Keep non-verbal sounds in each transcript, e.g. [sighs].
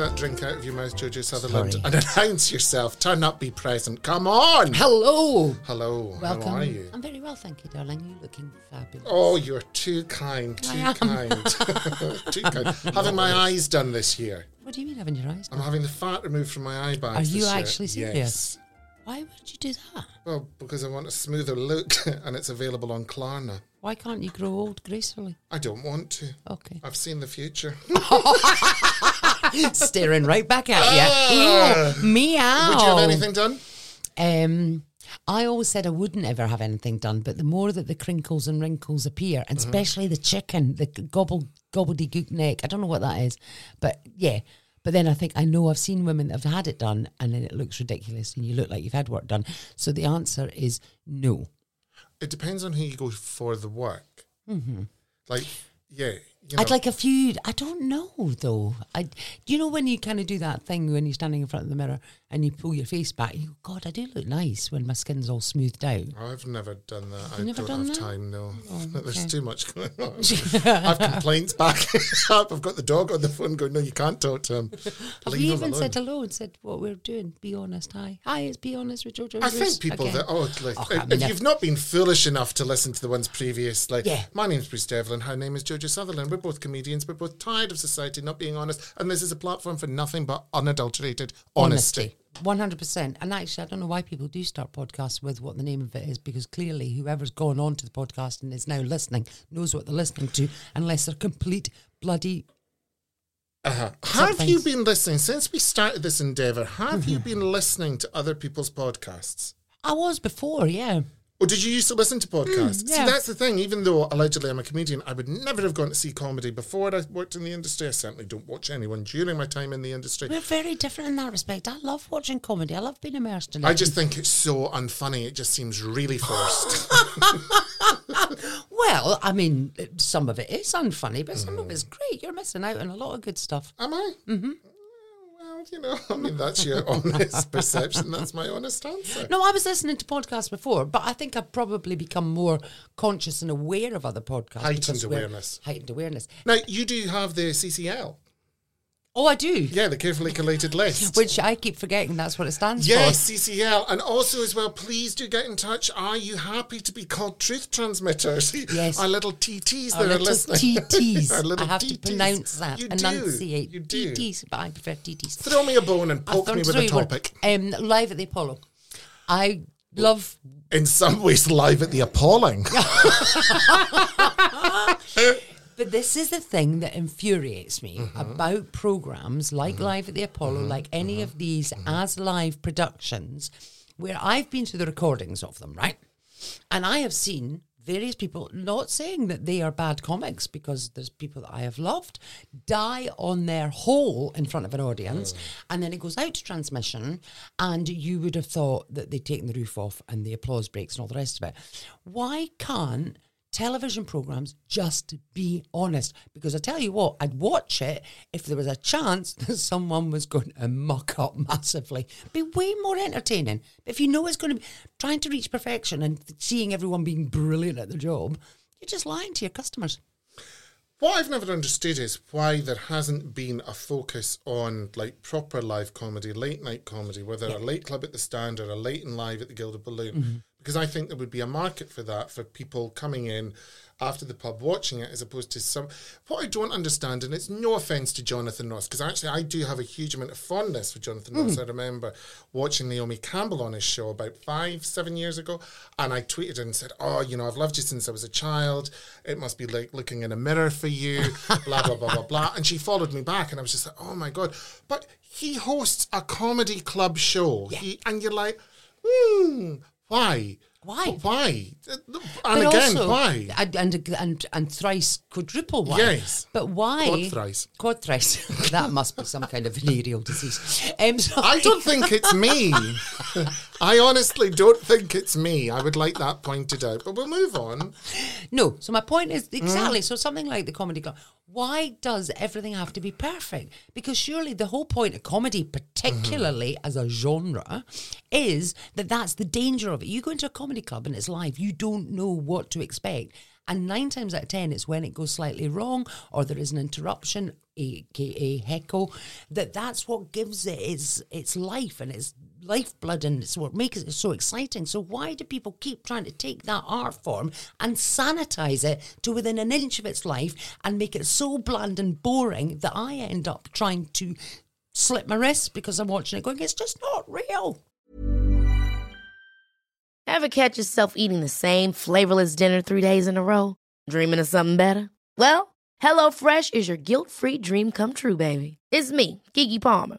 That drink out of your mouth, Jojo Sutherland, Sorry. and announce yourself. Turn up, be present. Come on. Hello. Hello. Welcome. How are you? I'm very well, thank you, darling. You're looking fabulous. Oh, you're too kind. I Too am. kind. [laughs] [laughs] too kind. Having my eyes done this year. What do you mean having your eyes Done? I'm having the fat removed from my eye bags. Are this you year. actually serious? Yes. Why would you do that? Well, because I want a smoother look, [laughs] and it's available on Klarna. Why can't you grow old gracefully? I don't want to. Okay. I've seen the future. [laughs] Staring right back at you. Ah. Ooh, meow. Would you have anything done? Um, I always said I wouldn't ever have anything done, but the more that the crinkles and wrinkles appear, and Mm-hmm. especially the chicken, the gobble gobbledygook neck, I don't know what that is, but yeah. But then I think I know I've seen women that have had it done, and then it looks ridiculous, and you look like you've had work done. So the answer is no. It depends on who you go for the work. Mm-hmm. Like, yeah. You know, I'd like a few. I don't know though. I, you know, when you kind of do that thing when you're standing in front of the mirror and you pull your face back, you go, God, I do look nice when my skin's all smoothed out. Oh, I've never done that. I never don't done have that? time, no. Oh, [laughs] There's too much going on. [laughs] I've complaints back [laughs] up. I've got the dog on the phone going, no, you can't talk to him. Have Leave you even alone. said hello and said what we're doing? Be honest. Hi. Hi, it's Be Honest with Jojo. I Bruce think people again. that oh, like, Oh, if, if if- you've not been foolish enough to listen to the ones previous, like Yeah. my name's Bruce Devlin, her name is Jojo Sutherland. We're both comedians. We're both tired of society not being honest, and this is a platform for nothing but unadulterated honesty. One hundred percent. And actually, I don't know why people do start podcasts with what the name of it is, because clearly, whoever's gone on to the podcast and is now listening knows what they're listening to, unless they're complete bloody. Uh-huh. Have you been listening since we started this endeavor? Have you been listening to other people's podcasts? I was before, yeah. Or did you used to listen to podcasts? See, yeah. that's the thing. Even though allegedly I'm a comedian, I would never have gone to see comedy before I worked in the industry. I certainly don't watch anyone during my time in the industry. We're very different in that respect. I love watching comedy. I love being immersed in it. I just think it's so unfunny. It just seems really forced. [laughs] well, I mean, some of it is unfunny, but some Mm. of it's great. You're missing out on a lot of good stuff. Am I? Mm-hmm. Well, you know, [laughs] I mean, that's your honest [laughs] perception. That's my honest answer. No, I was listening to podcasts before, but I think I've probably become more conscious and aware of other podcasts. Heightened awareness. Heightened awareness. Now, you do have the CCL. Oh, I do. Yeah, the carefully collated list. Which I keep forgetting that's what it stands for. Yes, CCL. And also, as well, please do get in touch. Are you happy to be called truth transmitters? Yes. Our little TTs. Our that are little listening. TTs. [laughs] Our little I have to pronounce that. You enunciate. do. You do. TTs, but I prefer TTs. Throw me a bone and poke me with a topic. Um, live at the Apollo. I love In some ways, live at the appalling. [laughs] [laughs] But this is the thing that infuriates me Mm-hmm. about programs like Live at the Apollo, like any Mm-hmm. of these as live productions, where I've been to the recordings of them, right? And I have seen various people not saying that they are bad comics because there's people that I have loved die on their hole in front of an audience Mm. and then it goes out to transmission and you would have thought that they'd taken the roof off and the applause breaks and all the rest of it. Why can't television programs just be honest because I tell you what, I'd watch it if there was a chance [laughs] that someone was going to muck up massively. Be way more entertaining. If you know it's going to be trying to reach perfection and seeing everyone being brilliant at the job, you're just lying to your customers. What I've never understood is why there hasn't been a focus on like proper live comedy, late night comedy, whether a late club at the stand or a late and live at the Gilded Balloon. Mm-hmm. Because I think there would be a market for that for people coming in after the pub watching it as opposed to some what I don't understand, and it's no offence to Jonathan Ross, because actually I do have a huge amount of fondness for Jonathan Ross. I remember watching Naomi Campbell on his show about five, seven years ago, and I tweeted and said, Oh, you know, I've loved you since I was a child. It must be like looking in a mirror for you, [laughs] blah, blah, blah, blah, blah. And she followed me back, and I was just like, Oh my God. But he hosts a comedy club show, he, and you're like, Hmm, why? Why? Why? And But again, also- why? And, and and and thrice quadruple why? Yes. But why? Quad thrice. Quad thrice. [laughs] that must be some kind of venereal disease. Um, I don't think it's me. [laughs] I honestly don't think it's me. I would like that pointed out, but we'll move on. No. So my point is Mm. exactly. So something like the comedy club. Why does everything have to be perfect? Because surely the whole point of comedy, particularly Mm-hmm. as a genre, is that that's the danger of it. You go into a comedy club and it's live. You don't know what to expect. And nine times out of ten, it's when it goes slightly wrong or there is an interruption, aka heckle, that that's what gives it its its life and its lifeblood and it's what makes it so exciting. So why do people keep trying to take that art form and sanitize it to within an inch of its life and make it so bland and boring that I end up trying to slip my wrist because I'm watching it going, it's just not real. Ever catch yourself eating the same flavorless dinner three days in a row? Dreaming of something better? Well, HelloFresh is your guilt free dream come true, baby. It's me, Keke Palmer.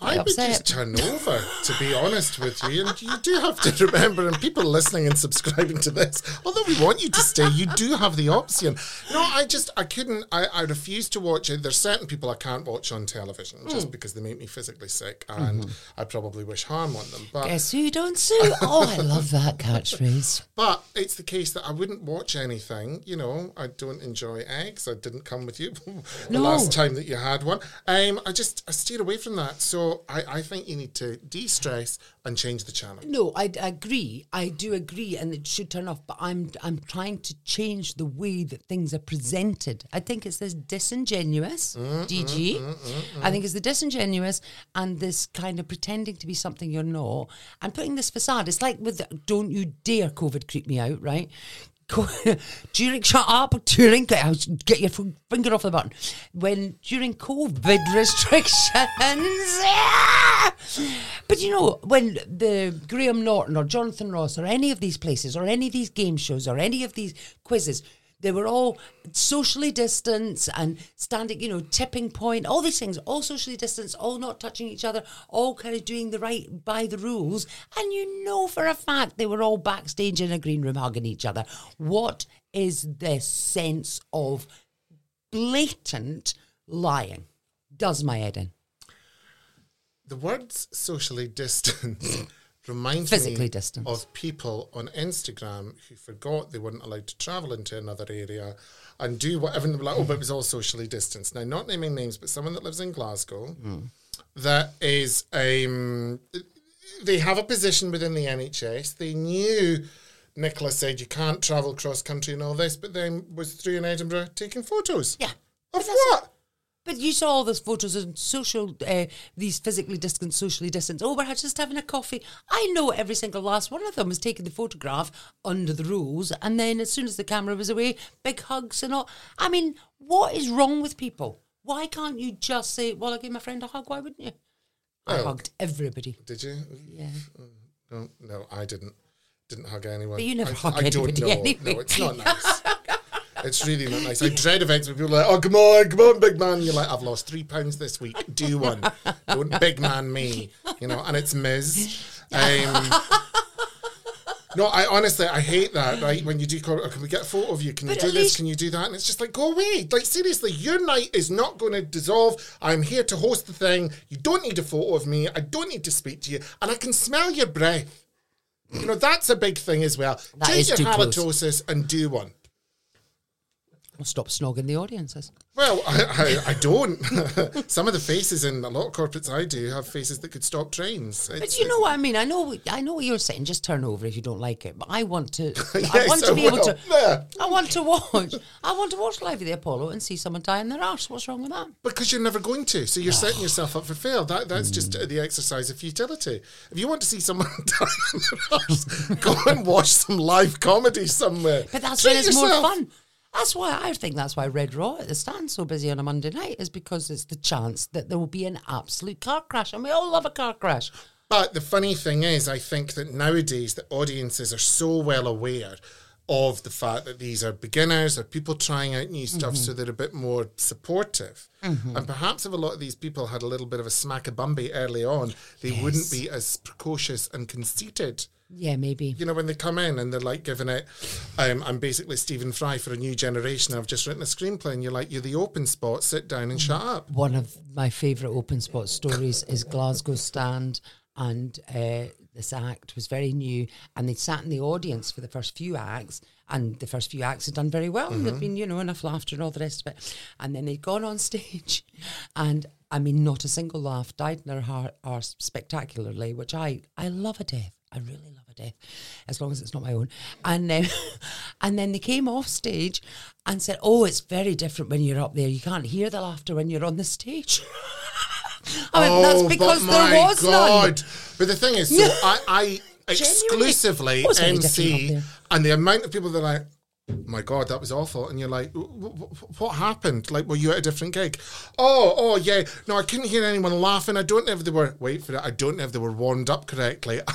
I would upset. just turn over, to be honest with you. And you do have to [laughs] remember, and people listening and subscribing to this, although we want you to stay, you do have the option. No, I just, I couldn't, I, I refuse to watch it. There's certain people I can't watch on television Hmm. just because they make me physically sick, and I probably wish harm on them. But Guess who don't sue? [laughs] Oh, I love that catchphrase. But it's the case that I wouldn't watch anything. You know, I don't enjoy eggs. I didn't come with you [laughs] the No. last time that you had one. Um, I just I steered away from that. So I, I think you need to de-stress and change the channel. No, I agree. I do agree, and it should turn off. But I'm I'm trying to change the way that things are presented. I think it's this disingenuous, mm, mm, DG. Mm, I think it's the disingenuous and this kind of pretending to be something you're not, and putting this facade. It's like with the, "Don't you dare COVID creep me out," right? [laughs] During shut up during get, your finger off the button when during COVID restrictions. [laughs] But you know when the Graham Norton or Jonathan Ross or any of these places or any of these game shows or any of these quizzes They were all socially distanced and standing, you know, tipping point, all these things, all socially distanced, all not touching each other, all kind of doing the right by the rules. And you know for a fact they were all backstage in a green room hugging each other. What is this sense of blatant lying? Does my head in. The words socially distant [laughs] reminds Physically me distant. of people on Instagram who forgot they weren't allowed to travel into another area and do whatever. And like, oh, but it was all socially distanced. Now, not naming names, but someone that lives in Glasgow that is um, they have a position within the NHS. They knew Nicola said you can't travel cross country and all this, but then was through in Edinburgh taking photos. Yeah. Of But that's what? But you saw all those photos of social, uh, these physically distant, socially distant. Oh, we're just having a coffee. I know every single last one of them was taking the photograph under the rules, and then as soon as the camera was away, big hugs and all. I mean, what is wrong with people? Why can't you just say, "Well, I gave my friend a hug"? Why wouldn't you? I Well, hugged everybody. Did you? Yeah. No, no, I didn't. Didn't hug anyone. But you never I, hug I don't anybody know. anyway. No, it's not [laughs] nice. It's really not nice. I dread events where people are like, "Oh, come on, come on, big man." You're like, "I've lost three pounds this week. Do one. don't big man me." You know, and it's Ms. Um, no, I honestly I hate that. Right when you do, call, "Oh, can we get a photo of you? Can you But do this? least- Can you do that? And it's just like, go away. Like seriously, your night is not going to dissolve. I'm here to host the thing. You don't need a photo of me. I don't need to speak to you, and I can smell your breath. You know that's a big thing as well. That Take is your halitosis and do one. Well, stop snogging the audiences. Well, I, I, I don't. [laughs] Some of the faces in a lot of corporates I do have faces that could stop trains. But you know what I mean. I know. I know what you're saying. Just turn over if you don't like it. But I want to. [laughs] I want to I be able to. Yeah. I want to watch. I want to watch Live at the Apollo and see someone die in their arse. What's wrong with that? Because you're never going to, so you're setting [sighs] yourself up for fail. That that's just mm. the exercise of futility. If you want to see someone [laughs] die in their arse, go and watch some live comedy somewhere. But that's Treat when it's more fun. That's why I think that's why Red Raw at the stand so busy on a Monday night is because it's the chance that there will be an absolute car crash, and we all love a car crash. But the funny thing is, I think that nowadays the audiences are so well aware of the fact that these are beginners or people trying out new stuff, mm-hmm. so they're a bit more supportive. Mm-hmm. And perhaps if a lot of these people had a little bit of a smack a bumby early on, they wouldn't be as precocious and conceited. Yeah, maybe. You know, when they come in and they're like giving it, um, I'm basically Stephen Fry for a new generation. I've just written a screenplay, and you're like, you're the open spot. Sit down and shut up. One of my favourite open spot stories is Glasgow Stand, and uh, this act was very new, and they sat in the audience for the first few acts, and the first few acts had done very well, and there'd been you know enough laughter and all the rest of it, and then they'd gone on stage, [laughs] and I mean not a single laugh died in their heart arse spectacularly, which I I love a death. I really love a death, as long as it's not my own. And then, [laughs] and then they came off stage and said, "Oh, it's very different when you're up there. You can't hear the laughter when you're on the stage." [laughs] I mean, that's because Oh, but there my was God. none. But the thing is, so [laughs] I, I exclusively Oh, it's very different up MC, and the amount of people that are like, oh my God, that was awful. And you're like, "Wh- wh- what happened? Like, were you at a different gig? Oh, oh, yeah. No, I couldn't hear anyone laughing. I don't know if they were, wait for it, I don't know if they were warmed up correctly. [laughs]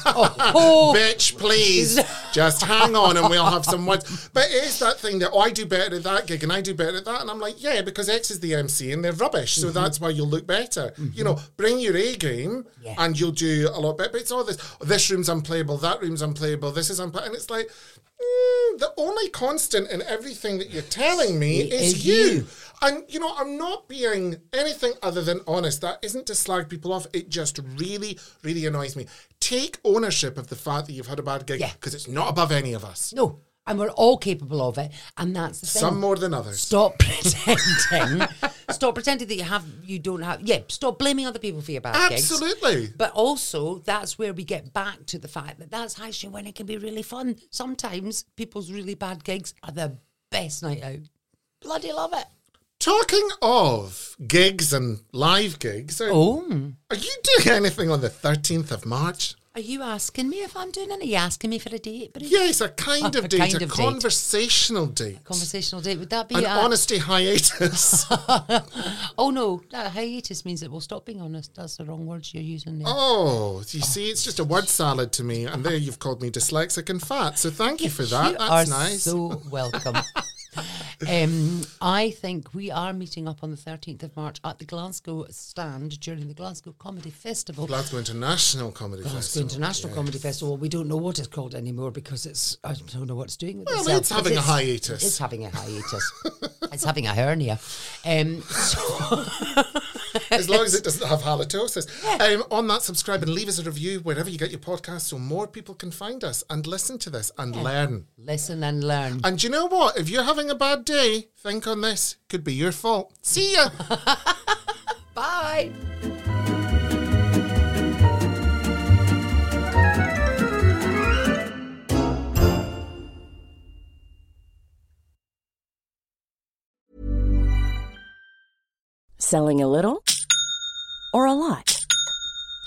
Oh. Bitch, please. [laughs] Just hang on and we'll have some words. But it is that thing that, oh, I do better at that gig and I do better at that. And I'm like, yeah, because X is the MC and they're rubbish. So mm-hmm. that's why you'll look better. Mm-hmm. You know, bring your A game Yeah. and you'll do a lot better. But it's all this, oh, this room's unplayable, that room's unplayable, this is unplayable. And it's like, mm, the only constant in everything that you're telling me It is is you. you. And, you know, I'm not being anything other than honest. That isn't to slag people off. It just really, really annoys me. Take ownership of the fact that you've had a bad gig Yeah. because it's not above any of us. No, and we're all capable of it, and that's the thing. Some more than others. Stop [laughs] pretending. Stop pretending that you have, you don't have. Yeah, stop blaming other people for your bad gigs. Absolutely. But also, that's where we get back to the fact that that's actually when it can be really fun. Sometimes people's really bad gigs are the best night out. Bloody love it. Talking of gigs and live gigs, are, Oh, are you doing anything on the 13th of March? Are you asking me if I'm doing any? Are you asking me for a date? But Yes, a kind oh, A of date, kind a of date. conversational date. conversational date would that be? An a- honesty hiatus. [laughs] oh no, that hiatus means that we'll stop being honest. That's the wrong words you're using there. oh, you see, it's just a word salad to me. And there you've called me dyslexic and fat. So thank you for that. You That's are nice. So welcome. [laughs] Um, [laughs] I think we are meeting up on the 13th of March at the Glasgow stand during the Glasgow Comedy Festival. Glasgow International Comedy Glasgow Festival. International yes. Comedy Festival. We don't know what it's called anymore because it's I don't know what it's doing with Well, itself. it's having a hiatus. It's having a hiatus. [laughs] it's having a hernia. Um, so [laughs] As long as it doesn't have halitosis. Um, on that, subscribe and leave us a review wherever you get your podcast so more people can find us and listen to this and learn. listen and learn. And you know what? If you're having a bad day, think on this. Could be your fault. See ya. [laughs] Bye. Selling a little or a lot?